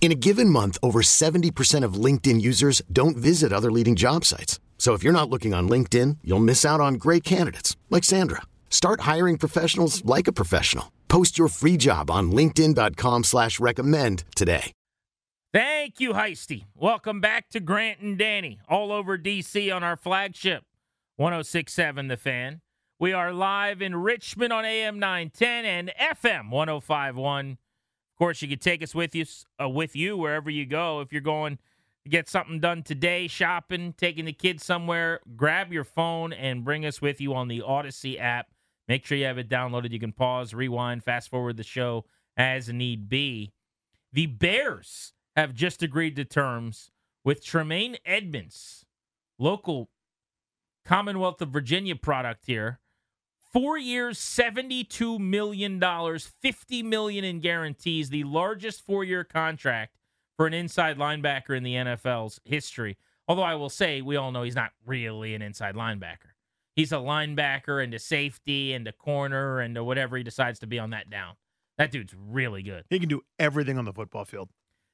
In a given month, over 70% of LinkedIn users don't visit other leading job sites. So if you're not looking on LinkedIn, you'll miss out on great candidates like Sandra. Start hiring professionals like a professional. Post your free job on LinkedIn.com slash recommend today. Thank you, Heisty. Welcome back to Grant and Danny, all over DC on our flagship 1067 The Fan. We are live in Richmond on AM 910 and FM 1051. Of course, you can take us with you uh, with you wherever you go. If you're going to get something done today, shopping, taking the kids somewhere, grab your phone and bring us with you on the Audacy app. Make sure you have it downloaded. You can pause, rewind, fast forward the show as need be. The Bears have just agreed to terms with Tremaine Edmunds, local Commonwealth of Virginia product here. Four years, $72 million, 50 million in guarantees, the largest four-year contract for an inside linebacker in the NFL's history. Although I will say, we all know he's not really an inside linebacker. He's a linebacker and a safety and a corner and a whatever he decides to be on that down. That dude's really good. He can do everything on the football field.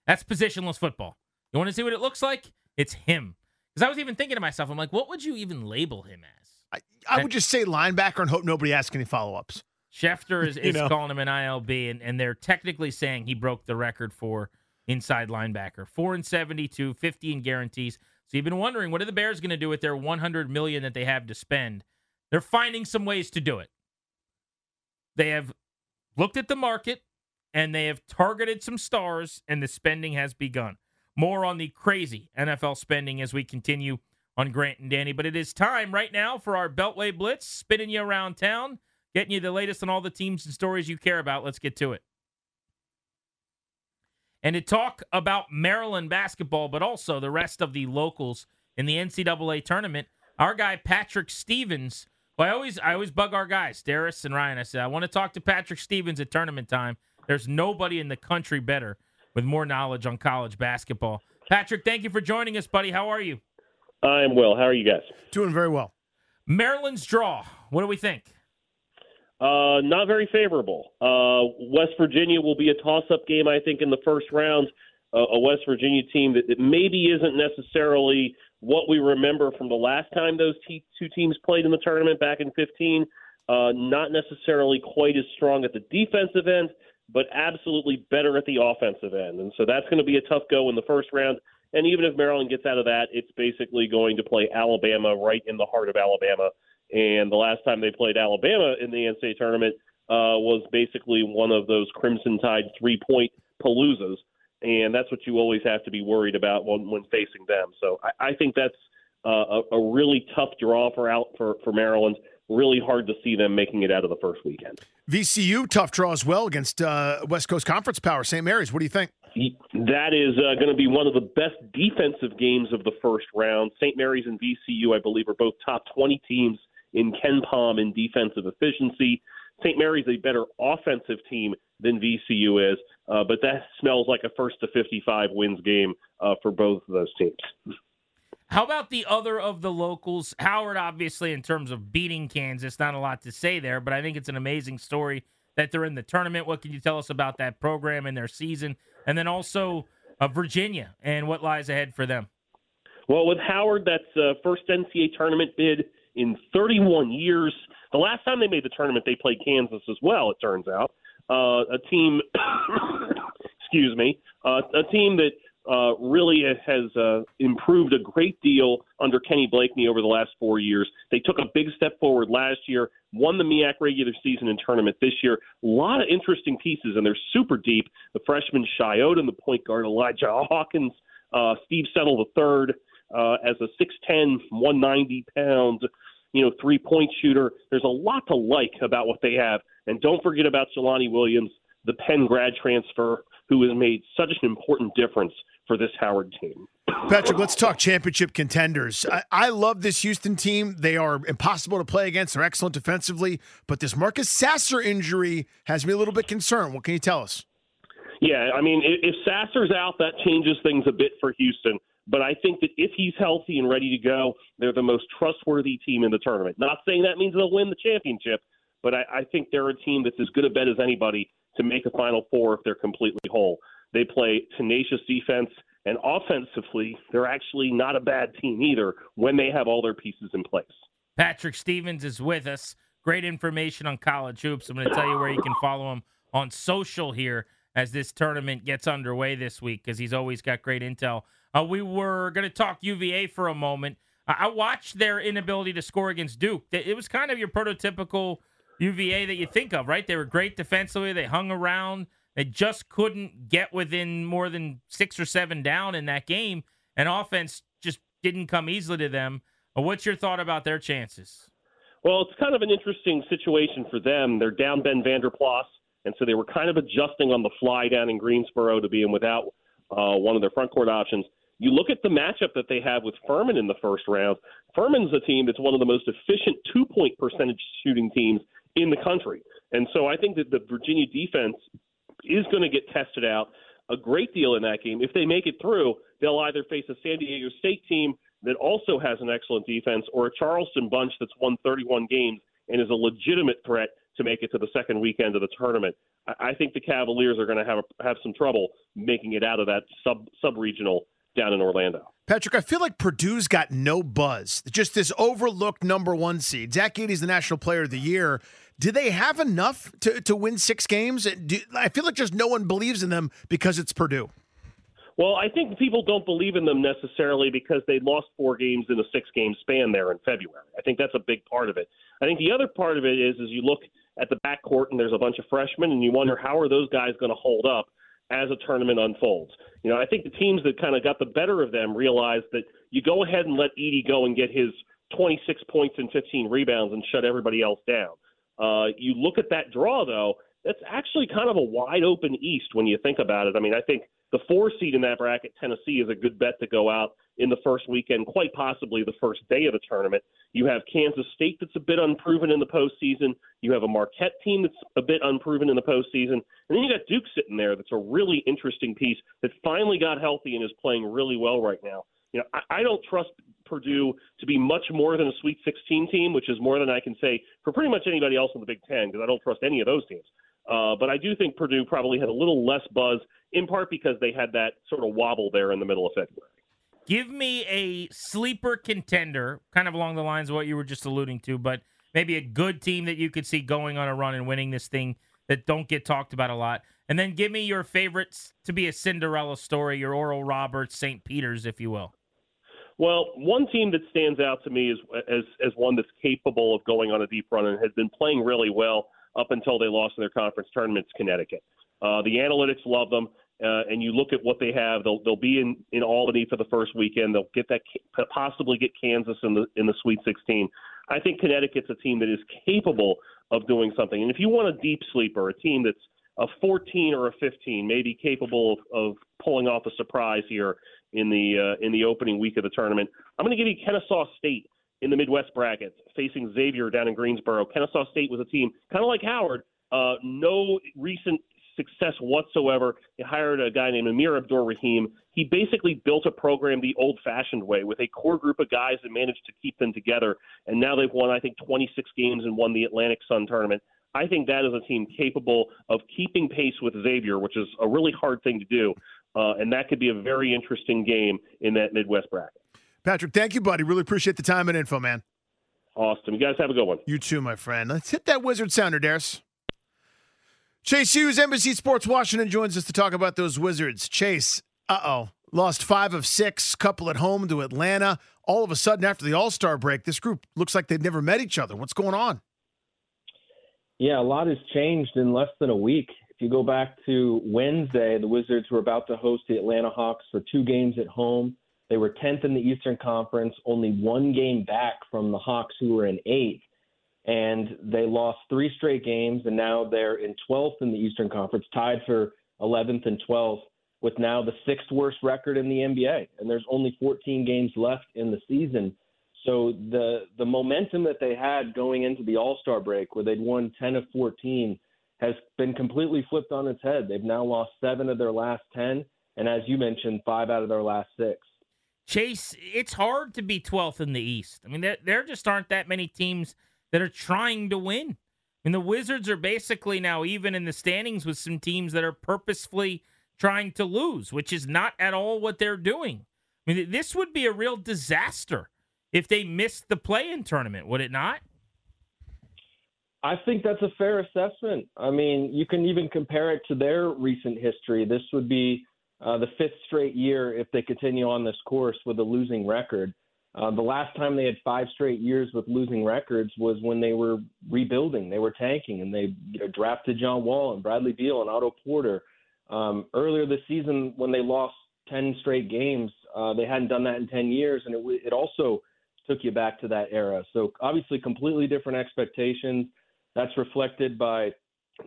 That's positionless football. You want to see what it looks like? It's him. Because I was even thinking to myself, I'm like, what would you even label him as? I, I would just say linebacker and hope nobody asks any follow ups. Schefter is, You know. calling him an ILB, and, and they're technically saying he broke the record for inside linebacker. Four and 72, 50 in guarantees. So you've been wondering, what are the Bears going to do with their 100 million that they have to spend? They're finding some ways to do it. They have looked at the market and they have targeted some stars, and the spending has begun. More on the crazy NFL spending as we continue on Grant and Danny. But it is time right now for our Beltway Blitz, spinning you around town, getting you the latest on all the teams and stories you care about. Let's get to it. And to talk about Maryland basketball, but also the rest of the locals in the NCAA tournament, our guy Patrick Stevens. Well, I always I always bug our guys, Darius and Ryan. I said I want to talk to Patrick Stevens at tournament time. There's nobody in the country better with more knowledge on college basketball. Patrick, thank you for joining us, buddy. How are you? I'm well. How are you guys? Doing very well. Maryland's draw. What do we think? Uh, not very favorable. Uh, West Virginia will be a toss-up game, I think, in the first round. Uh, a West Virginia team that, that maybe isn't necessarily what we remember from the last time those te- two teams played in the tournament back in 15. Uh, not necessarily quite as strong at the defensive end, but absolutely better at the offensive end. And so that's going to be a tough go in the first round. And even if Maryland gets out of that, it's basically going to play Alabama right in the heart of Alabama. And the last time they played Alabama in the NCAA tournament uh, was basically one of those Crimson Tide three point paloozas. And that's what you always have to be worried about when, when facing them. So I, I think that's uh, a, a really tough draw for out for, for Maryland. Really hard to see them making it out of the first weekend. VCU, tough draw as well against uh, West Coast Conference power, St. Mary's. What do you think? That is uh, going to be one of the best defensive games of the first round. St. Mary's and VCU, I believe, are both top 20 teams in KenPom in defensive efficiency. St. Mary's a better offensive team than VCU is, uh, but that smells like a first to 55 wins game uh, for both of those teams. How about the other of the locals? Howard, obviously, in terms of beating Kansas, not a lot to say there, but I think it's an amazing story that they're in the tournament. What can you tell us about that program and their season? And then also uh, Virginia and what lies ahead for them. Well, with Howard, that's uh, first NCAA tournament bid in 31 years. The last time they made the tournament, they played Kansas as well. It turns out uh, a team, excuse me, uh, a team that uh, really has uh, improved a great deal under Kenny Blakeney over the last four years. They took a big step forward last year, won the MEAC regular season and tournament this year. A lot of interesting pieces, and they're super deep. The freshman Shy Odom, the point guard Elijah Hawkins, uh, Steve Settle III uh, as a 6'10", 190 pound, you know, three point shooter. There's a lot to like about what they have, and don't forget about Jelani Williams, the Penn grad transfer, who has made such an important difference for this Howard team. Patrick, let's talk championship contenders. I, I, love this Houston team. They are impossible to play against. They're excellent defensively, but this Marcus Sasser injury has me a little bit concerned. What can you tell us? Yeah, I mean, if Sasser's out, that changes things a bit for Houston. But I think that if he's healthy and ready to go, they're the most trustworthy team in the tournament. Not saying that means they'll win the championship, but I, I think they're a team that's as good a bet as anybody to make a Final Four if they're completely whole. They play tenacious defense, and offensively, they're actually not a bad team either when they have all their pieces in place. Patrick Stevens is with us. Great information on college hoops. I'm going to tell you where you can follow him on social here as this tournament gets underway this week because he's always got great intel. Uh, we were going to talk UVA for a moment. I watched their inability to score against Duke. It was kind of your prototypical UVA that you think of, right? They were great defensively. They hung around. They just couldn't get within more than six or seven down in that game, and offense just didn't come easily to them. What's your thought about their chances? Well, it's kind of an interesting situation for them. They're down Ben Vander Plas, and so they were kind of adjusting on the fly down in Greensboro to being without uh, one of their front court options. You look at the matchup that they have with Furman in the first round. Furman's a team that's one of the most efficient two point percentage shooting teams in the country. And so I think that the Virginia defense is going to get tested out a great deal in that game. If they make it through, they'll either face a San Diego State team that also has an excellent defense or a Charleston bunch that's won 31 games and is a legitimate threat to make it to the second weekend of the tournament. I think the Cavaliers are going to have have some trouble making it out of that sub sub regional down in Orlando. Patrick, I feel like Purdue's got no buzz. Just this overlooked number one seed. Zach Edey's the National Player of the Year. Do they have enough to, to win six games? Do, I feel like just no one believes in them because it's Purdue. Well, I think people don't believe in them necessarily because they lost four games in a six-game span there in February. I think that's a big part of it. I think the other part of it is, is you look at the backcourt and there's a bunch of freshmen, and you wonder how are those guys going to hold up as a tournament unfolds. You know, I think the teams that kind of got the better of them realized that you go ahead and let Edey go and get his 26 points and 15 rebounds and shut everybody else down. Uh, you look at that draw, though, that's actually kind of a wide open East when you think about it. I mean, I think the four seed in that bracket, Tennessee, is a good bet to go out in the first weekend, quite possibly the first day of the tournament. You have Kansas State that's a bit unproven in the postseason. You have a Marquette team that's a bit unproven in the postseason. And then you got Duke sitting there that's a really interesting piece that finally got healthy and is playing really well right now. You know, I, I don't trust Purdue to be much more than a Sweet 16 team, which is more than I can say for pretty much anybody else in the Big Ten because I don't trust any of those teams. Uh, but I do think Purdue probably had a little less buzz, in part because they had that sort of wobble there in the middle of February. Give me a sleeper contender, kind of along the lines of what you were just alluding to, but maybe a good team that you could see going on a run and winning this thing that don't get talked about a lot. And then give me your favorites to be a Cinderella story, your Oral Roberts, St. Peter's, if you will. Well, one team that stands out to me is as as one that's capable of going on a deep run and has been playing really well up until they lost in their conference tournaments, Connecticut. Uh, the analytics love them, uh, and you look at what they have. They'll they'll be in, in Albany for the first weekend. They'll get that possibly get Kansas in the in the Sweet 16. I think Connecticut's a team that is capable of doing something. And if you want a deep sleeper, a team that's a 14 or a 15, maybe capable of, of pulling off a surprise here in the uh, in the opening week of the tournament. I'm going to give you Kennesaw State in the Midwest bracket, facing Xavier down in Greensboro. Kennesaw State was a team kind of like Howard, uh, no recent success whatsoever. They hired a guy named Amir Abdur Rahim. He basically built a program the old-fashioned way with a core group of guys that managed to keep them together. And now they've won, I think, 26 games and won the Atlantic Sun tournament. I think that is a team capable of keeping pace with Xavier, which is a really hard thing to do. Uh, and that could be a very interesting game in that Midwest bracket. Patrick, thank you, buddy. Really appreciate the time and info, man. Awesome. You guys have a good one. You too, my friend. Let's hit that wizard sounder, Darius. Chase Hughes, NBC Sports Washington, joins us to talk about those Wizards. Chase, uh oh, lost five of six, couple at home to Atlanta. All of a sudden, after the All Star break, this group looks like they've never met each other. What's going on? Yeah, a lot has changed in less than a week you go back to Wednesday, the Wizards were about to host the Atlanta Hawks for two games at home. They were 10th in the Eastern Conference, only one game back from the Hawks, who were in eighth. And they lost three straight games, and now they're in 12th in the Eastern Conference, tied for 11th and 12th with now the sixth worst record in the NBA, and there's only 14 games left in the season. So the the momentum that they had going into the All Star break, where they'd won 10 of 14, has been completely flipped on its head. They've now lost seven of their last 10, and as you mentioned, five out of their last six. Chase, it's hard to be 12th in the East. I mean, there, there just aren't that many teams that are trying to win. I mean, the Wizards are basically now even in the standings with some teams that are purposefully trying to lose, which is not at all what they're doing. I mean, this would be a real disaster if they missed the play in tournament, would it not? I think that's a fair assessment. I mean, you can even compare it to their recent history. This would be uh, the fifth straight year if they continue on this course with a losing record. Uh, the last time they had five straight years with losing records was when they were rebuilding. They were tanking, and they you know, drafted John Wall and Bradley Beal and Otto Porter. Um, earlier this season, when they lost 10 straight games, uh, they hadn't done that in 10 years, and it, it also took you back to that era. So obviously, completely different expectations. That's reflected by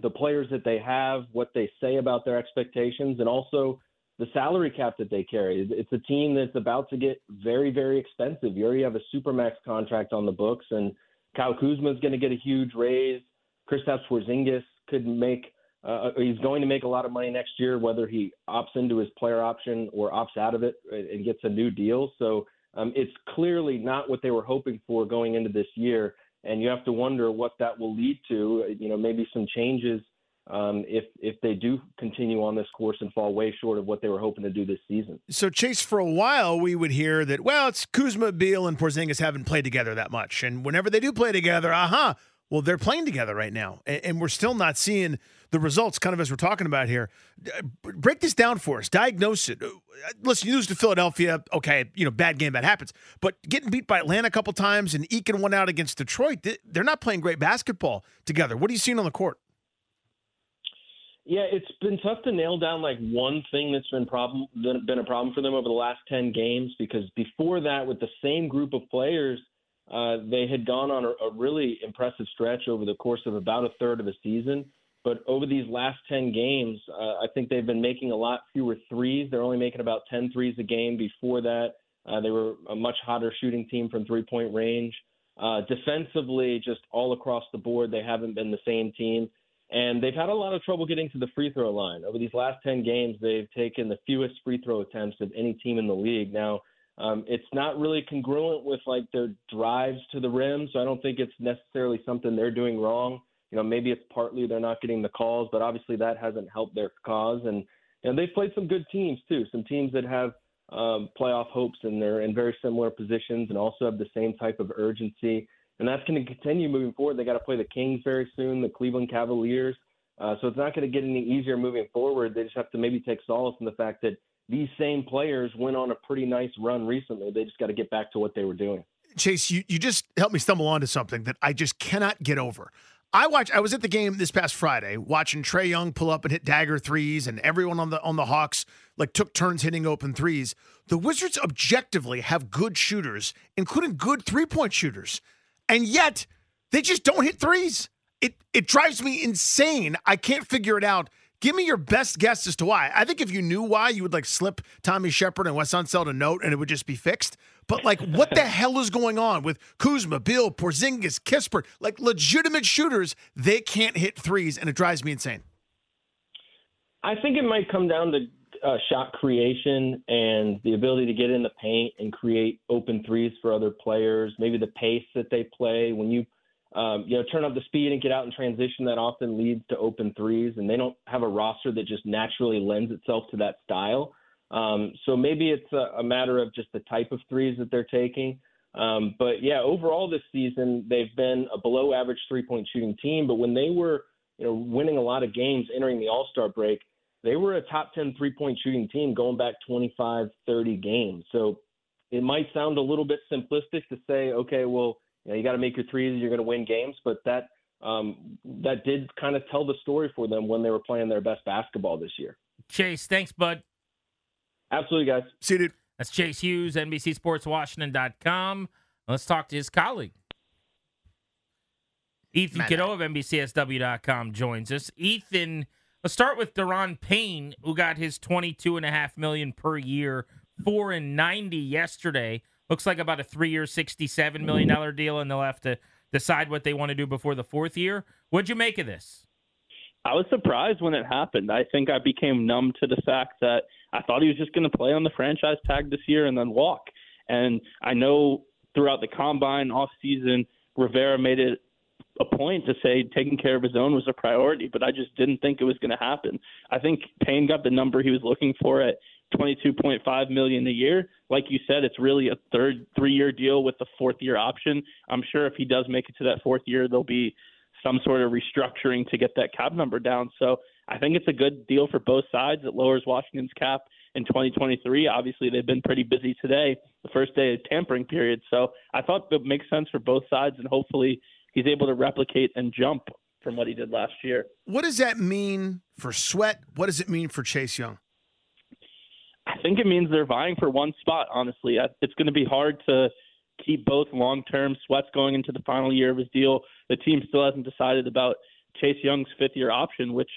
the players that they have, what they say about their expectations, and also the salary cap that they carry. It's a team that's about to get very, very expensive. You already have a supermax contract on the books, and Kyle Kuzma is going to get a huge raise. Kristaps Porzingis could make. Uh, he's going to make a lot of money next year, whether he opts into his player option or opts out of it and gets a new deal. So um, it's clearly not what they were hoping for going into this year, and you have to wonder what that will lead to. You know, maybe some changes um, if if they do continue on this course and fall way short of what they were hoping to do this season. So Chase, for a while, we would hear that well, it's Kuzma, Beal, and Porzingis haven't played together that much, and whenever they do play together, aha, uh-huh, well, they're playing together right now, and, we're still not seeing the results. Kind of as we're talking about here, break this down for us. Diagnose it. Uh, listen, you lose to Philadelphia. Okay, you know, bad game that happens. But getting beat by Atlanta a couple times and eking one out against Detroit, they're not playing great basketball together. What are you seeing on the court? Yeah, it's been tough to nail down like one thing that's been problem been a problem for them over the last ten games because before that, with the same group of players, uh, they had gone on a, a really impressive stretch over the course of about a third of a season. But over these last 10 games, uh, I think they've been making a lot fewer threes. They're only making about 10 threes a game. Before that, uh, they were a much hotter shooting team from three point range. Uh, defensively, just all across the board, they haven't been the same team. And they've had a lot of trouble getting to the free throw line. Over these last 10 games, they've taken the fewest free throw attempts of any team in the league. Now, um, it's not really congruent with like their drives to the rim, so I don't think it's necessarily something they're doing wrong. You know, maybe it's partly they're not getting the calls, but obviously that hasn't helped their cause. And and they've played some good teams too, some teams that have um, playoff hopes and they're in very similar positions and also have the same type of urgency. And that's going to continue moving forward. They got to play the Kings very soon, the Cleveland Cavaliers. Uh, so it's not going to get any easier moving forward. They just have to maybe take solace in the fact that these same players went on a pretty nice run recently. They just got to get back to what they were doing. Chase, you, you just helped me stumble onto something that I just cannot get over. I watch. I was at the game this past Friday watching Trae Young pull up and hit dagger threes, and everyone on the on the Hawks like took turns hitting open threes. The Wizards objectively have good shooters, including good three point shooters, and yet they just don't hit threes. It it drives me insane. I can't figure it out. Give me your best guess as to why. I think if you knew why, you would like slip Tommy Sheppard and Wes Unseld a note and it would just be fixed. But like, what the hell is going on with Kuzma, Beal, Porzingis, Kispert? Like legitimate shooters, they can't hit threes, and it drives me insane. I think it might come down to uh, shot creation and the ability to get in the paint and create open threes for other players. Maybe the pace that they play when you um, you know, turn up the speed and get out in transition that often leads to open threes, and they don't have a roster that just naturally lends itself to that style. Um, so maybe it's a, a, matter of just the type of threes that they're taking. Um, but yeah, overall this season they've been a below average three point shooting team. But when they were, you know, winning a lot of games entering the All Star break, they were a top 10 three point shooting team going back 25, 30 games. So it might sound a little bit simplistic to say, okay, well, you, know, you got to make your threes, you're going to win games. But that um, that did kind of tell the story for them when they were playing their best basketball this year. Chase, thanks, bud. Absolutely, guys. See you, dude. That's Chase Hughes, NBCSportsWashington.com. Let's talk to his colleague. Ethan Cadeaux of NBCSW.com joins us. Ethan, Let's start with Daron Payne, who got his twenty-two and a half million per year, four and ninety yesterday. Looks like about a three-year, sixty-seven million dollar deal, and they'll have to decide what they want to do before the fourth year. What'd you make of this? I was surprised when it happened. I think I became numb to the fact that I thought he was just going to play on the franchise tag this year and then walk. And I know throughout the combine off season, Rivera made it a point to say taking care of his own was a priority, but I just didn't think it was going to happen. I think Payne got the number he was looking for at 22.5 million a year. Like you said, it's really a third three-year deal with the fourth year option. I'm sure if he does make it to that fourth year, there'll be some sort of restructuring to get that cap number down. So I think it's a good deal for both sides. It lowers Washington's cap in 2023. Obviously, they've been pretty busy today, the first day of tampering period. So I thought it makes sense for both sides, and hopefully he's able to replicate and jump from what he did last year. What does that mean for Sweat? What does it mean for Chase Young? I think it means they're vying for one spot, honestly. It's going to be hard to keep both long term. Sweat's going into the final year of his deal. The team still hasn't decided about Chase Young's fifth year option, which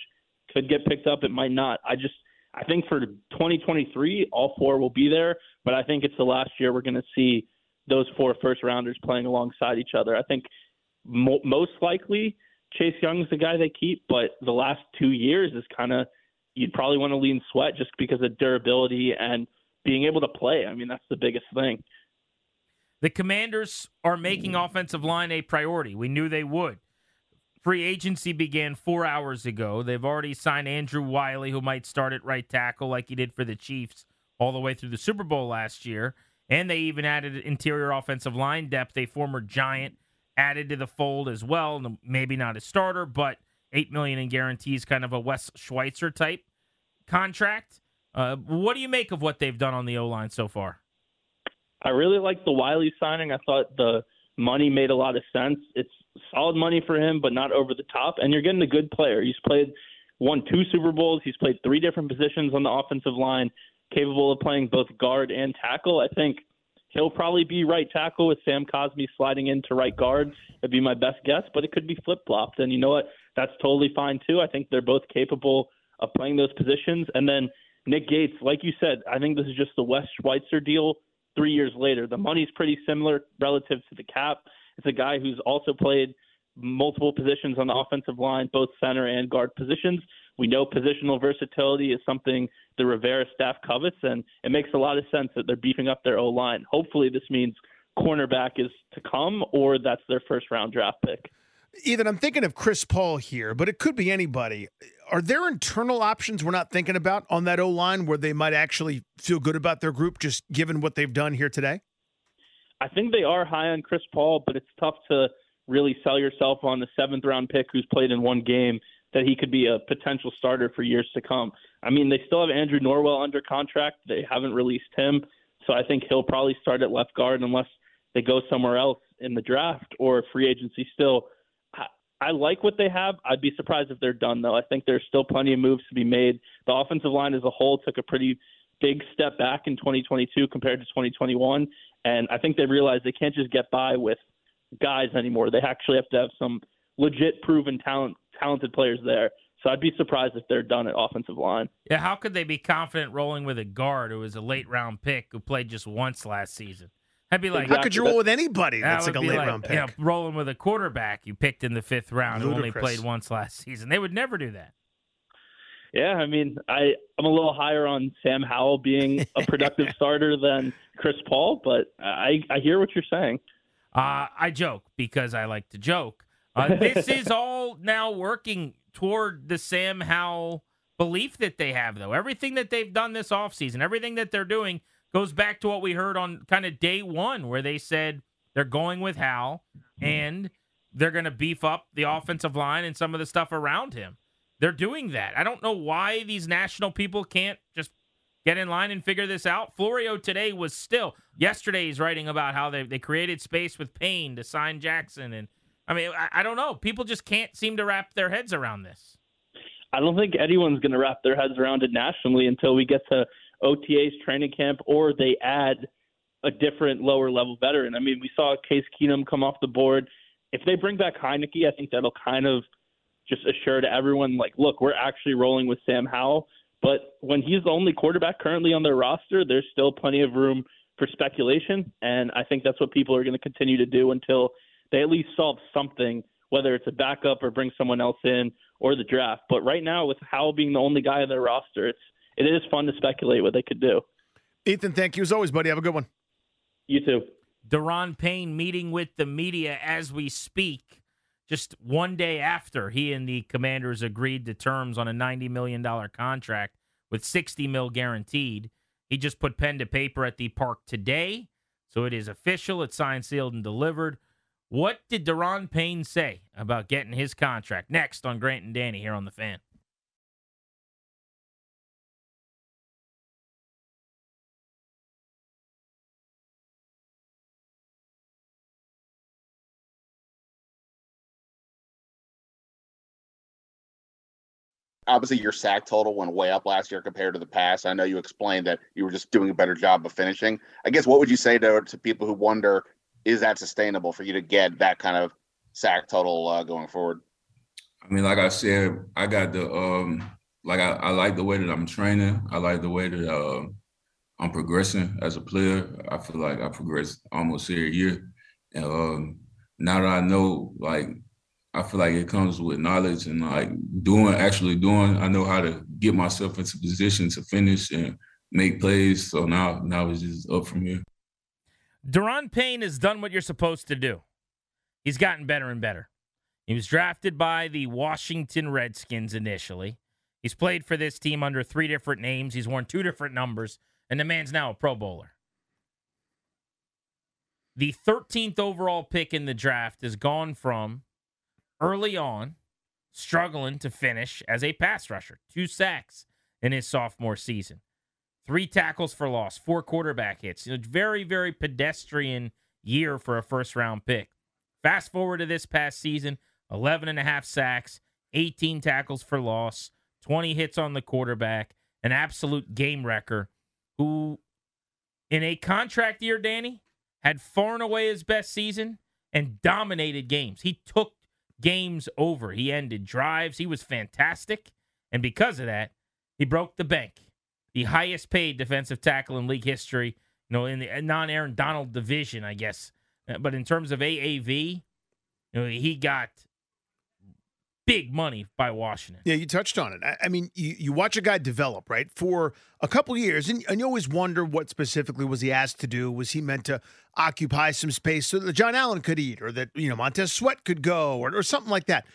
could get picked up. It might not. I just I think for 2023, all four will be there, but I think it's the last year we're going to see those four first rounders playing alongside each other. I think mo- most likely Chase Young's the guy they keep, but the last two years is kind of you'd probably want to lean Sweat just because of durability and being able to play. I mean, that's the biggest thing. The Commanders are making mm. offensive line a priority. We knew they would. Free agency began four hours ago. They've already signed Andrew Wylie, who might start at right tackle like he did for the Chiefs all the way through the Super Bowl last year. And they even added interior offensive line depth, a former Giant added to the fold as well. Maybe not a starter, but eight million in guarantees, kind of a Wes Schweitzer type contract. Uh, what do you make of what they've done on the O line so far? I really like the Wylie signing. I thought the money made a lot of sense. It's solid money for him, but not over the top. And you're getting a good player. He's played won two Super Bowls. He's played three different positions on the offensive line, capable of playing both guard and tackle. I think he'll probably be right tackle with Sam Cosmi sliding into right guard. It'd be my best guess, but it could be flip flopped. And you know what? That's totally fine too. I think they're both capable of playing those positions. And then Nick Gates, like you said, I think this is just the Wes Schweitzer deal three years later. The money's pretty similar relative to the cap. It's a guy who's also played multiple positions on the offensive line, both center and guard positions. We know positional versatility is something the Rivera staff covets, and it makes a lot of sense that they're beefing up their O line. Hopefully, this means cornerback is to come, or that's their first round draft pick. Ethan, I'm thinking of Chris Paul here, but it could be anybody. Are there internal options we're not thinking about on that O line where they might actually feel good about their group, just given what they've done here today? I think they are high on Chris Paul, but it's tough to really sell yourself on the seventh round pick who's played in one game that he could be a potential starter for years to come. I mean, they still have Andrew Norwell under contract. They haven't released him. So I think he'll probably start at left guard unless they go somewhere else in the draft or free agency still. I like what they have. I'd be surprised if they're done, though. I think there's still plenty of moves to be made. The offensive line as a whole took a pretty big step back in 2022 compared to 2021. And I think they realize they can't just get by with guys anymore. They actually have to have some legit proven talent, talented players there. So I'd be surprised if they're done at offensive line. Yeah, how could they be confident rolling with a guard who was a late round pick who played just once last season? I'd be like, exactly. how could you roll with anybody that's that like a late like, round pick? You know, rolling with a quarterback you picked in the fifth round Ludicrous. who only played once last season. They would never do that. Yeah, I mean, I I'm a little higher on Sam Howell being a productive starter than Chris Paul, but I I hear what you're saying. Uh, I joke because I like to joke. Uh, this is all now working toward the Sam Howell belief that they have, though. Everything that they've done this offseason, everything that they're doing goes back to what we heard on kind of day one, where they said they're going with Howell and they're going to beef up the offensive line and some of the stuff around him. They're doing that. I don't know why these national people can't just get in line and figure this out. Florio today was still yesterday. He's writing about how they they created space with Payne to sign Jackson, and I mean I, I don't know. People just can't seem to wrap their heads around this. I don't think anyone's going to wrap their heads around it nationally until we get to OTA's training camp or they add a different lower level veteran. I mean, we saw Case Keenum come off the board. If they bring back Heinicke, I think that'll kind of just assure to everyone, like, look, we're actually rolling with Sam Howell. But when he's the only quarterback currently on their roster, there's still plenty of room for speculation. And I think that's what people are going to continue to do until they at least solve something, whether it's a backup or bring someone else in or the draft. But right now, with Howell being the only guy on their roster, it's it is fun to speculate what they could do. Ethan, thank you as always, buddy. Have a good one. You too. Daron Payne meeting with the media as we speak, just one day after he and the Commanders agreed to terms on a $90 million contract with 60 mil guaranteed. He just put pen to paper at the park today, so it is official. It's signed, sealed, and delivered. What did Daron Payne say about getting his contract? Next on Grant and Danny here on the Fan. Obviously your sack total went way up last year compared to the past. I know you explained that you were just doing a better job of finishing. I guess what would you say to to people who wonder is that sustainable for you to get that kind of sack total uh, going forward? I mean, like I said, I got the um like I, I like the way that I'm training. I like the way that uh, I'm progressing as a player. I feel like I progress almost every year. And um, now that I know like I feel like it comes with knowledge and like doing, actually doing. I know how to get myself into position to finish and make plays. So now, now it's just up from here. Daron Payne has done what you're supposed to do. He's gotten better and better. He was drafted by the Washington Redskins initially. He's played for this team under three different names. He's worn two different numbers, and the man's now a Pro Bowler. The 13th overall pick in the draft has gone from early on, struggling to finish as a pass rusher. Two sacks in his sophomore season, three tackles for loss, four quarterback hits. You know, very, very pedestrian year for a first round pick. Fast forward to this past season 11 and a half sacks, 18 tackles for loss, 20 hits on the quarterback, an absolute game wrecker who, in a contract year, Danny, had far and away his best season and dominated games. He took games over. He ended drives. He was fantastic. And because of that, he broke the bank. The highest paid defensive tackle in league history, you know, in the non Aaron Donald division, I guess. Uh, but in terms of AAV, you know, he got big money by Washington. Yeah, you touched on it. I, I, mean, you, you watch a guy develop, right, for a couple years, and, and you always wonder what specifically was he asked to do. Was he meant to occupy some space so that John Allen could eat, or that you know Montez Sweat could go, or, or something like that?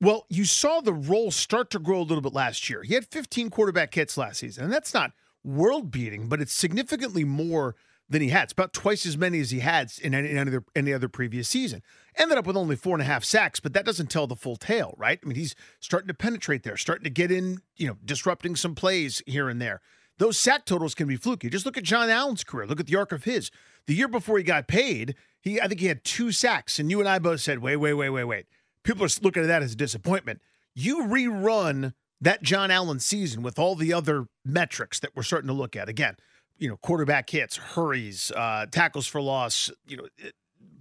Well, you saw the role start to grow a little bit last year. He had 15 quarterback hits last season, and that's not world beating, but it's significantly more than he had. It's about twice as many as he had in any, any, other, any other previous season. Ended up with only four and a half sacks, but that doesn't tell the full tale, right? I mean, he's starting to penetrate there, starting to get in, you know, disrupting some plays here and there. Those sack totals can be fluky. Just look at John Allen's career. Look at the arc of his. The year before he got paid, he I think he had two sacks, and you and I both said, "Wait, wait, wait, wait, wait." People are looking at that as a disappointment. You rerun that John Allen season with all the other metrics that we're starting to look at again you know, quarterback hits, hurries, uh, tackles for loss, you know,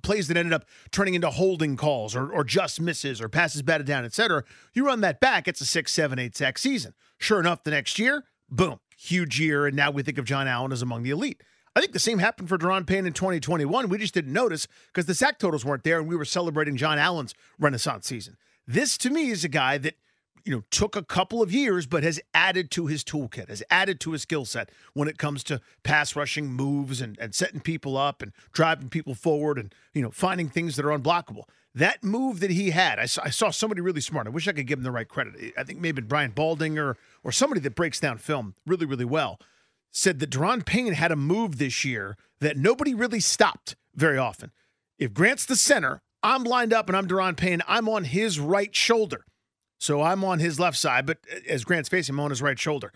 plays that ended up turning into holding calls or, or just misses or passes batted down, etc. You run that back, it's a six, seven, eight sack season. Sure enough, the next year, boom, huge year. And now we think of John Allen as among the elite. I think the same happened for Daron Payne in 2021. We just didn't notice because the sack totals weren't there and we were celebrating John Allen's renaissance season. This to me is a guy that – you know, took a couple of years, but has added to his toolkit, has added to his skill set when it comes to pass rushing moves and, and setting people up and driving people forward and, you know, finding things that are unblockable. That move that he had, I saw, I saw somebody really smart. I wish I could give him the right credit. I think maybe Brian Baldinger or somebody that breaks down film really, really well said that Daron Payne had a move this year that nobody really stopped very often. If Grant's the center, I'm lined up and I'm Daron Payne, I'm on his right shoulder. So I'm on his left side, but uh, as Grant's facing, I'm on his right shoulder.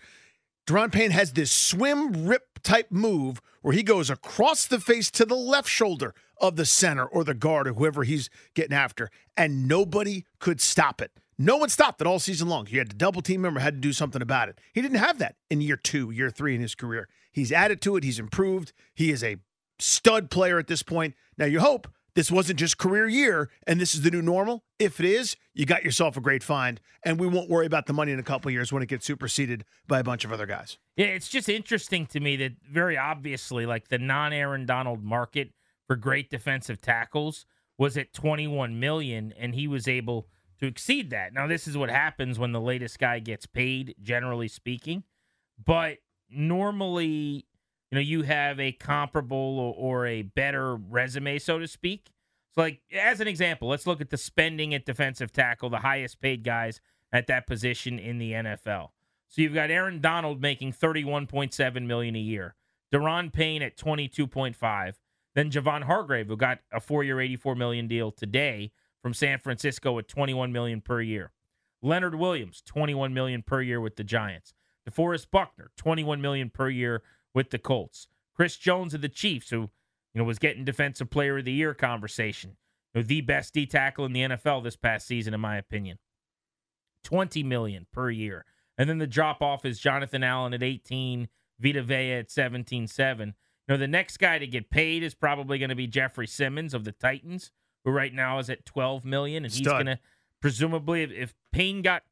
Daron Payne has this swim rip type move where he goes across the face to the left shoulder of the center or the guard or whoever he's getting after, and nobody could stop it. No one stopped it all season long. He had to double team him or had to do something about it. He didn't have that in year two, year three in his career. He's added to it. He's improved. He is a stud player at this point. Now you hope this wasn't just career year and this is the new normal. If it is, you got yourself a great find, and we won't worry about the money in a couple years when it gets superseded by a bunch of other guys. Yeah, it's just interesting to me that very obviously, like the non Aaron Donald market for great defensive tackles was at 21 million, and he was able to exceed that. Now, this is what happens when the latest guy gets paid, generally speaking. But normally, you know, you have a comparable or, or a better resume, so to speak. So, like as an example, let's look at the spending at defensive tackle, the highest paid guys at that position in the NFL. So you've got Aaron Donald making 31.7 million a year, Daron Payne at 22.5, then Javon Hargrave, who got a four-year, 84 million deal today from San Francisco at 21 million per year. Leonard Williams, 21 million per year with the Giants. DeForest Buckner, 21 million per year with the Colts. Chris Jones of the Chiefs, who you know was getting Defensive Player of the Year conversation, you know, the best D tackle in the NFL this past season, in my opinion. 20 million per year. And then the drop off is Jonathan Allen at 18, Vita Vea at 17.7. You know, the next guy to get paid is probably going to be Jeffrey Simmons of the Titans, who right now is at 12 million, and he's going to presumably if, if Payne got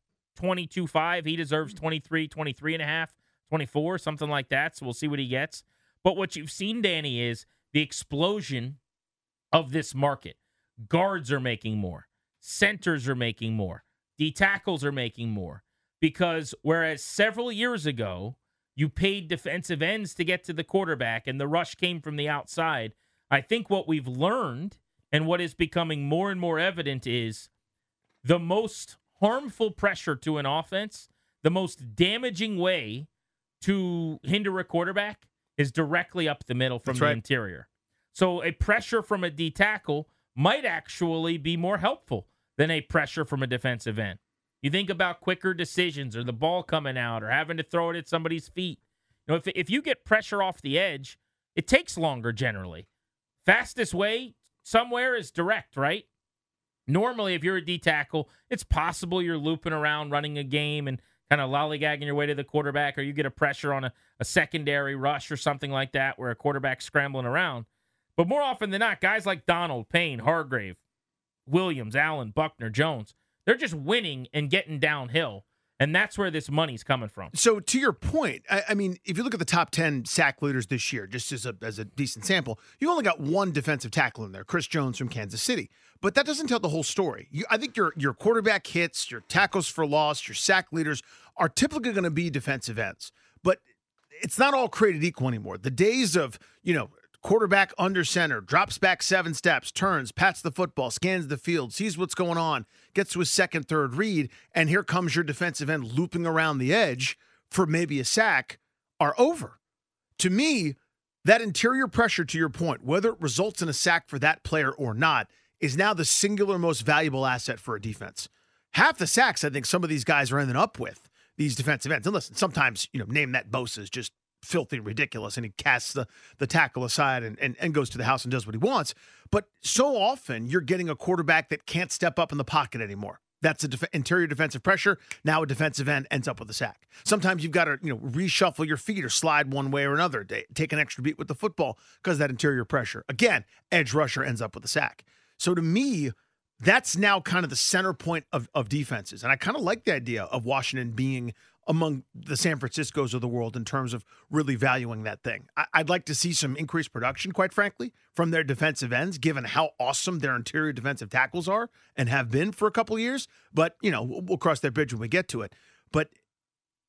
22.5, he deserves 23, 23 and a half, 24, something like that. So we'll see what he gets. But what you've seen, Danny, is the explosion of this market. Guards are making more, centers are making more, D tackles are making more. Because whereas several years ago, you paid defensive ends to get to the quarterback and the rush came from the outside, I think what we've learned and what is becoming more and more evident is the most harmful pressure to an offense, the most damaging way to hinder a quarterback is directly up the middle from That's the right. interior. So a pressure from a D tackle might actually be more helpful than a pressure from a defensive end. You think about quicker decisions or the ball coming out or having to throw it at somebody's feet. You know, if if you get pressure off the edge, it takes longer generally. Fastest way somewhere is direct, right? Normally, if you're a D tackle, it's possible you're looping around running a game and kind of lollygagging your way to the quarterback, or you get a pressure on a, a secondary rush or something like that where a quarterback's scrambling around. But more often than not, guys like Donald, Payne, Hargrave, Williams, Allen, Buckner, Jones, they're just winning and getting downhill. And that's where this money's coming from. So to your point, I, I mean, if you look at the top ten sack leaders this year, just as a as a decent sample, you only got one defensive tackle in there, Chris Jones from Kansas City. But that doesn't tell the whole story. You, I think your your quarterback hits, your tackles for loss, your sack leaders are typically going to be defensive ends. But it's not all created equal anymore. The days of you know quarterback under center, drops back seven steps, turns, pats the football, scans the field, sees what's going on, gets to his second, third read, and here comes your defensive end looping around the edge for maybe a sack are over. To me, that interior pressure, to your point, whether it results in a sack for that player or not, is now the singular most valuable asset for a defense. Half the sacks I think some of these guys are ending up with, these defensive ends. And listen, sometimes, you know, name that Bosa is just filthy ridiculous and he casts the, the tackle aside and, and, and goes to the house and does what he wants. But so often you're getting a quarterback that can't step up in the pocket anymore. That's a def- interior defensive pressure. Now a defensive end ends up with a sack. Sometimes you've got to you know reshuffle your feet or slide one way or another, take an extra beat with the football because that interior pressure. Again, edge rusher ends up with a sack. So to me, that's now kind of the center point of, of defenses. And I kind of like the idea of Washington being among the San Franciscos of the world in terms of really valuing that thing. I, I'd like to see some increased production, quite frankly, from their defensive ends, given how awesome their interior defensive tackles are and have been for a couple of years. But, you know, we'll, cross that bridge when we get to it. But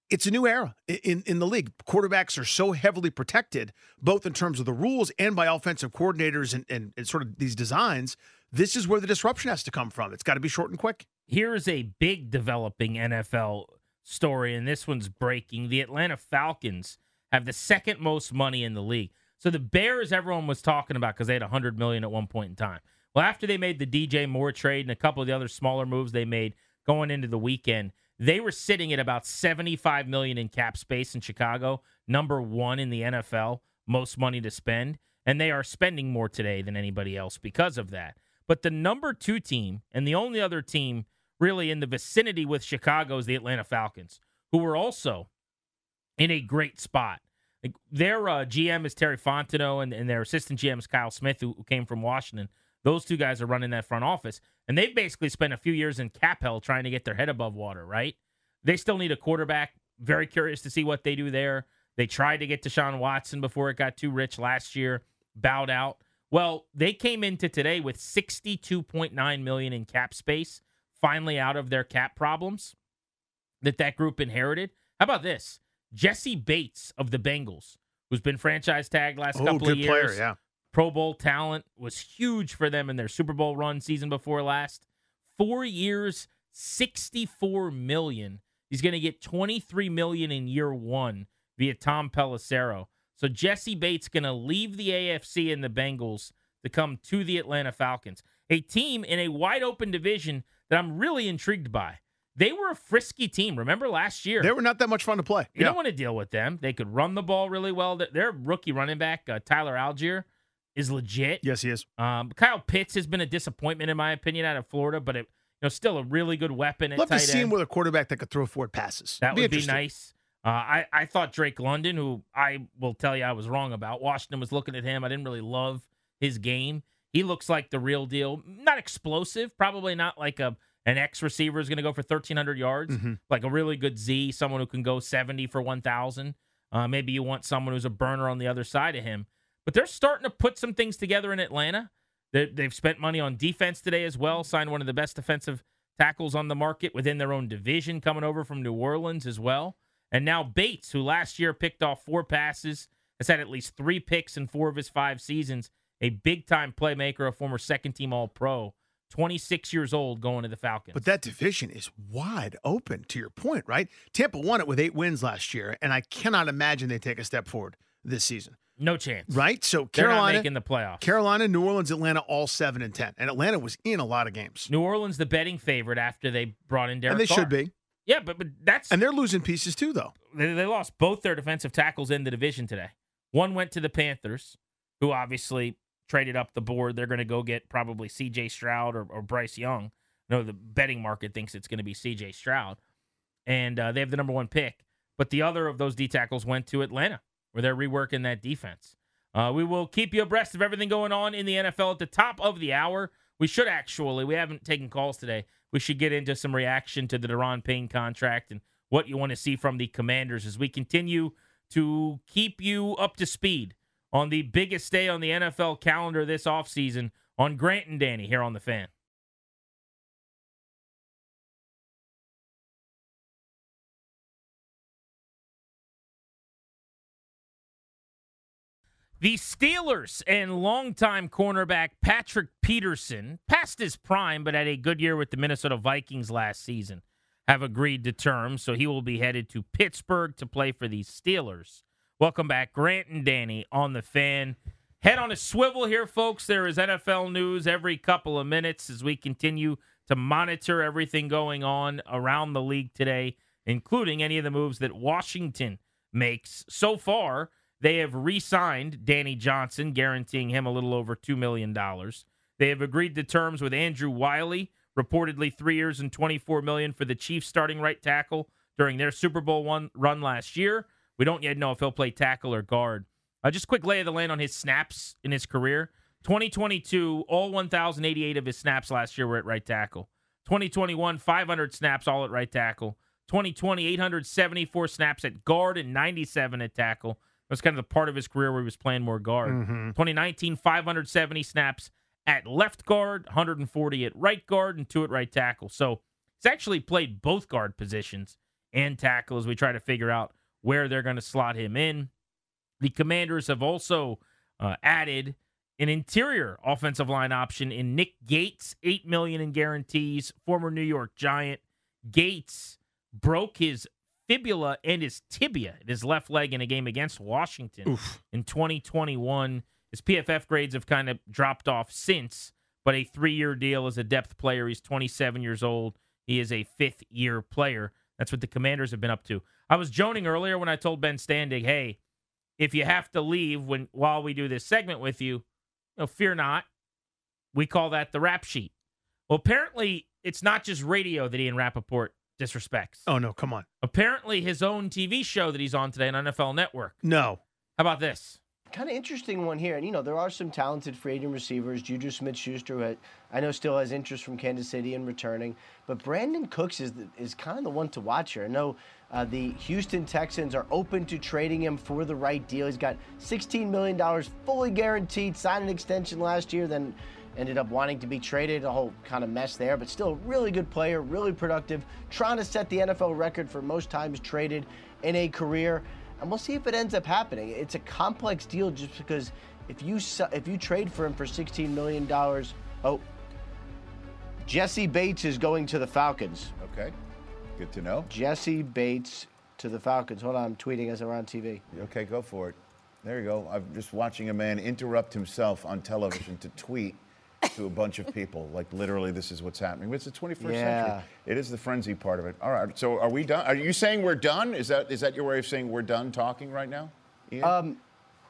it's a new era in, in the league. Quarterbacks are so heavily protected, both in terms of the rules and by offensive coordinators and, and, and sort of these designs. This is where the disruption has to come from. It's got to be short and quick. Here's a big developing NFL story, and this one's breaking. The Atlanta Falcons have the second most money in the league. So the Bears, everyone was talking about because they had 100 million at one point in time. Well, after they made the DJ Moore trade and a couple of the other smaller moves they made going into the weekend, they were sitting at about 75 million in cap space in Chicago, number one in the NFL, most money to spend, and they are spending more today than anybody else because of that. But the number two team and the only other team really in the vicinity with Chicago is the Atlanta Falcons, who were also in a great spot. Like their uh, GM is Terry Fontenot, and, and their assistant GM is Kyle Smith, who, who came from Washington. Those two guys are running that front office, and they've basically spent a few years in cap hell trying to get their head above water. Right? They still need a quarterback. Very curious to see what they do there. They tried to get Deshaun Watson before it got too rich last year, bowed out. Well, they came into today with 62.9 million in cap space, finally out of their cap problems that that group inherited. How about this? Jessie Bates of the Bengals, who's been franchise tagged last Oh, couple of years. player, yeah. Pro Bowl talent was huge for them in their Super Bowl run season before last. 4 years, 64 million. He's going to get 23 million in year 1 via Tom Pelissero. So Jessie Bates going to leave the AFC and the Bengals to come to the Atlanta Falcons, a team in a wide open division that I'm really intrigued by. They were a frisky team. Remember last year? They were not that much fun to play. You don't want to deal with them. They could run the ball really well. Their- rookie running back, uh, Tyler Allgeier, is legit. Yes, he is. Um, Kyle Pitts has been a disappointment in my opinion out of Florida, but it, you know still a really good weapon at Love to see him with a quarterback that could throw forward passes. That would be nice. Uh, I I thought Drake London, who I will tell you I was wrong about. Washington was looking at him. I didn't really love his game. He looks like the real deal. Not explosive, probably not like a an X receiver is going to go for thirteen hundred yards. Mhm. Like a really good Z, someone who can go seventy for one thousand. Uh, maybe you want someone who's a burner on the other side of him. But they're starting to put some things together in Atlanta. They, they've spent money on defense today as well. Signed one of the best defensive tackles on the market within their own division, coming over from New Orleans as well. And now Bates, who last year picked off four passes, has had at least three picks in four of his five seasons. A big time playmaker, a former second team All Pro, 26 years old, going to the Falcons. But that division is wide open, to your point, right? Tampa won it with eight wins last year, and I cannot imagine they take a step forward this season, no chance. right? So Carolina, making the playoffs. Carolina, New Orleans, Atlanta, all seven and ten, and Atlanta was in a lot of games, New Orleans, the betting favorite after they brought in Derek and they Carr. should be. Yeah, but but that's And they're losing pieces too, though. they, they lost both their defensive tackles in the division today. One went to the Panthers, who obviously traded up the board. They're going to go get probably C.J. Stroud or, or Bryce Young. No, the betting market thinks it's going to be C.J. Stroud, and uh, they have the number one pick. But the other of those D tackles went to Atlanta, where they're reworking that defense. Uh, we will keep you abreast of everything going on in the NFL at the top of the hour. We should actually, we haven't taken calls today. We should get into some reaction to the Daron Payne contract and what you want to see from the Commanders as we continue to keep you up to speed on the biggest day on the NFL calendar this offseason on Grant and Danny here on the fan. The Steelers and longtime cornerback Patrick Peterson, past his prime but had a good year with the Minnesota Vikings last season, have agreed to terms, so he will be headed to Pittsburgh to play for the Steelers. Welcome back, Grant and Danny on the fan. Head on a swivel here, folks. There is NFL news every couple of minutes as we continue to monitor everything going on around the league today, including any of the moves that Washington makes. So far, they have re signed Danny Johnson, guaranteeing him a little over $2 million. They have agreed to terms with Andrew Wylie, reportedly three years and $24 million for the Chiefs starting right tackle during their Super Bowl one run last year. We don't yet know if he'll play tackle or guard. Uh, just quick lay of the land on his snaps in his career. 2022, all 1,088 of his snaps last year were at right tackle. 2021, 500 snaps all at right tackle. 2020, 874 snaps at guard and 97 at tackle. That's kind of the part of his career where he was playing more guard. 2019, 570 snaps at left guard, 140 at right guard, and two at right tackle. So he's actually played both guard positions and tackle as we try to figure out where they're going to slot him in. The Commanders have also uh, added an interior offensive line option in Nick Gates, eight million in guarantees. Former New York Giant Gates broke his fibula and his tibia, in his left leg, in a game against Washington Oof. in 2021. His PFF grades have kind of dropped off since, but a three-year deal as a depth player. He's 27 years old. He is a fifth-year player. That's what the Commanders have been up to. I was joning earlier when I told Ben Standig, "Hey, if you have to leave when while we do this segment with you, you know, fear not. We call that the rap sheet. Well, apparently it's not just radio that Ian Rapoport disrespects. Oh no, come on. Apparently his own TV show that he's on today on NFL Network. No. How about this? Kind of interesting one here. And, you know, there are some talented free agent receivers. Juju Smith Schuster, I know still has interest from Kansas City in returning. But Brandin Cooks is, is kind of the one to watch here. I know uh, the Houston Texans are open to trading him for the right deal. He's got $16 million fully guaranteed, signed an extension last year, then ended up wanting to be traded, a whole kind of mess there, but still a really good player, really productive, trying to set the NFL record for most times traded in a career and we'll see if it ends up happening. It's a complex deal just because if you if you trade for him for 16 million dollars, oh, Jessie Bates is going to the Falcons. Okay, good to know. Jessie Bates to the Falcons. Hold on, I'm tweeting as I'm on TV. Okay, go for it. There you go. I'm just watching a man interrupt himself on television to tweet to a bunch of people. Like literally, this is what's happening. It's the 21st yeah. century. It is the frenzy part of it. All right. So are we done? Are you saying we're done? Is that is that your way of saying we're done talking right now? Ian? Um,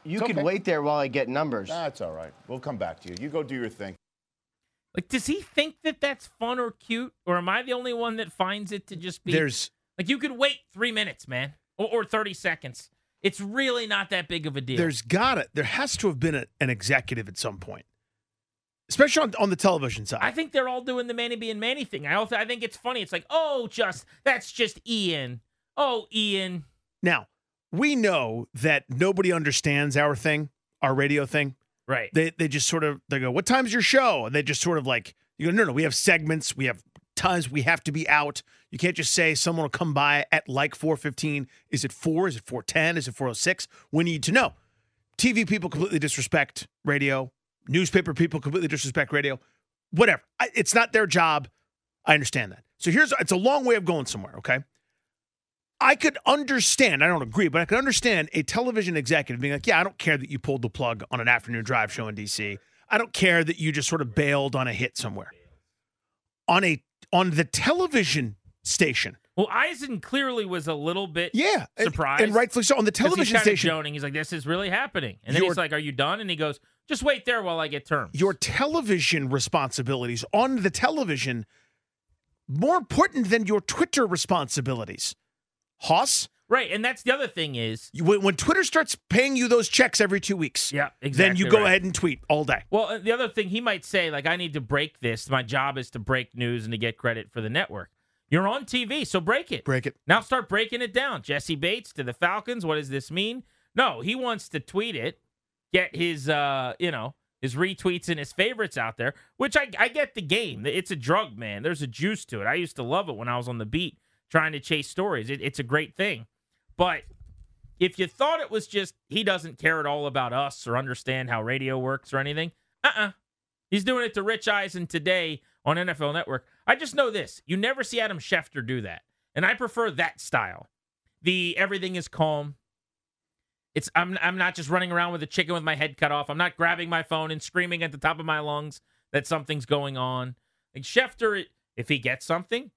you it's can okay. wait there while I get numbers. That's all right. We'll come back to you. You go do your thing. Like, does he think that that's fun or cute, or am I the only one that finds it to just be? There's like you could wait three minutes, man, or, or thirty seconds. It's really not that big of a deal. There's got it. There has to have been a, an executive at some point especially on, on the television side. I think they're all doing the Manny being Manny thing. I also I think it's funny. It's like, oh, just that's just Ian. Oh, Ian. Now we know that nobody understands our thing, our radio thing. Right. They they just sort of they go, "What time's your show?" And they just sort of like, you go, "No, no, we have segments. We have times we have to be out. You can't just say someone will come by at like 4:15. Is it 4? Is it 4:10? Is it 4:06? We need to know." TV people completely disrespect radio newspaper people completely disrespect radio, whatever. I, it's not their job. I understand that. So here's it's a long way of going somewhere, okay? I could understand, I don't agree, but I could understand a television executive being like, yeah, I don't care that you pulled the plug on an afternoon drive show in DC. I don't care that you just sort of bailed on a hit somewhere. On a on the television station. Well, Eisen clearly was a little bit yeah surprised, and, and rightfully so. On the television he's station, joning, he's like, "This is really happening," and then he's like, "Are you done?" And he goes, just wait there while I get terms. Your television responsibilities on the television more important than your Twitter responsibilities. Hoss? Right, and that's the other thing is when, when Twitter starts paying you those checks every two weeks, yeah, exactly. Then you go right. ahead and tweet all day. Well, uh, the other thing he might say, like, I need to break this. My job is to break news and to get credit for the network. You're on TV, so break it. Break it. Now start breaking it down. Jessie Bates to the Falcons. What does this mean? No, he wants to tweet it get his uh, you know, his retweets and his favorites out there, which I, I get the game. It's a drug, man. There's a juice to it. I used to love it when I was on the beat trying to chase stories. It, it's a great thing. But if you thought it was just he doesn't care at all about us or understand how radio works or anything, uh uh-uh. uh. He's doing it to Rich Eisen today on NFL Network. I just know this. You never see Adam Schefter do that. And I prefer that style. The everything is calm, it's I'm I'm not just running around with a chicken with my head cut off. I'm not grabbing my phone and screaming at the top of my lungs that something's going on. Like Schefter, if he gets something,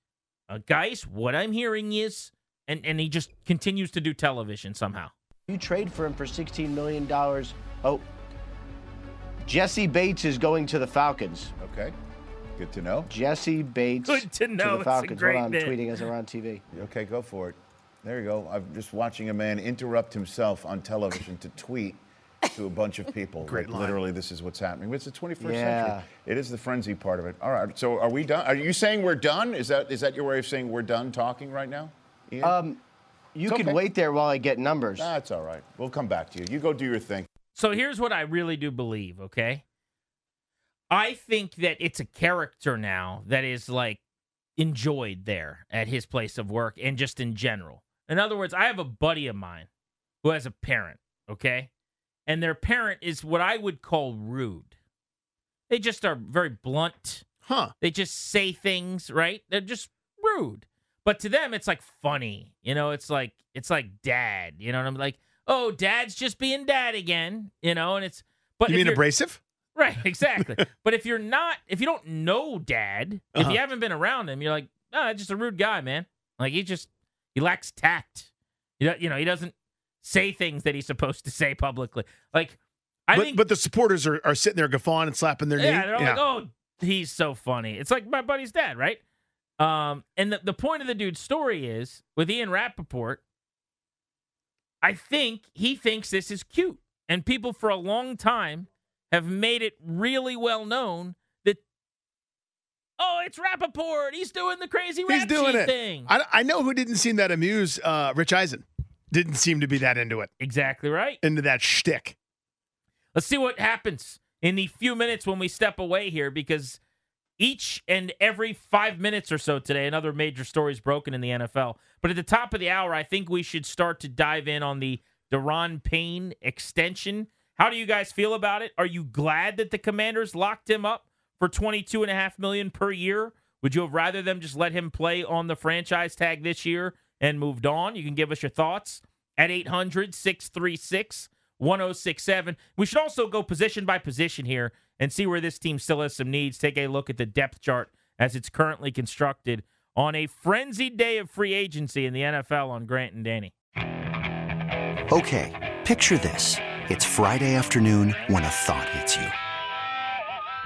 uh, guys, what I'm hearing is, and and he just continues to do television somehow. You trade for him for 16 million dollars. Oh, Jessie Bates is going to the Falcons. Okay. Good to know. Jessie Bates Good to, know. to the Falcons. Hold on, I'm tweeting as we're on TV. Okay, go for it. There you go. I'm just watching a man interrupt himself on television to tweet to a bunch of people. Great like, Literally, this is what's happening. It's the 21st yeah. century. It is the frenzy part of it. All right. So are we done? Are you saying we're done? Is that is that your way of saying we're done talking right now? Ian? Um, you it's can okay. wait there while I get numbers. That's all right. We'll come back to you. You go do your thing. So here's what I really do believe. Okay. I think that it's a character now that is like enjoyed there at his place of work and just in general. In other words, I have a buddy of mine who has a parent, okay? And their parent is what I would call rude. They just are very blunt. Huh. They just say things, right? They're just rude. But to them it's like funny. You know, it's like it's like dad, you know what I'm like, "Oh, dad's just being dad again." You know, and it's but You mean abrasive? Right, exactly. but if you're not if you don't know dad, if uh-huh. you haven't been around him, you're like, "Oh, just a rude guy, man." Like he just he lacks tact. You know, he doesn't say things that he's supposed to say publicly. Like, I but, think. But the supporters are, are sitting there guffawing and slapping their yeah, knee. They're yeah, like, oh, he's so funny. It's like my buddy's dad, right? Um, and the, the point of the dude's story is with Ian Rapoport, I think he thinks this is cute. And people for a long time have made it really well known oh, it's Rapoport. He's doing the crazy rap He's doing sheet it. thing. I, I know who didn't seem that amuse. Uh, Rich Eisen didn't seem to be that into it, exactly right. into that shtick. Let's see what happens in the few minutes when we step away here because each and every five minutes or so today, another major story is broken in the NFL. But at the top of the hour, I think we should start to dive in on the Daron Payne extension. How do you guys feel about it? Are you glad that the Commanders locked him up for twenty-two and a half million per year? Would you have rather them just let him play on the franchise tag this year and moved on? You can give us your thoughts at 800 636 1067. We should also go position by position here and see where this team still has some needs. Take a look at the depth chart as it's currently constructed on a frenzied day of free agency in the NFL on Grant and Danny. Okay, picture this. It's Friday afternoon when a thought hits you.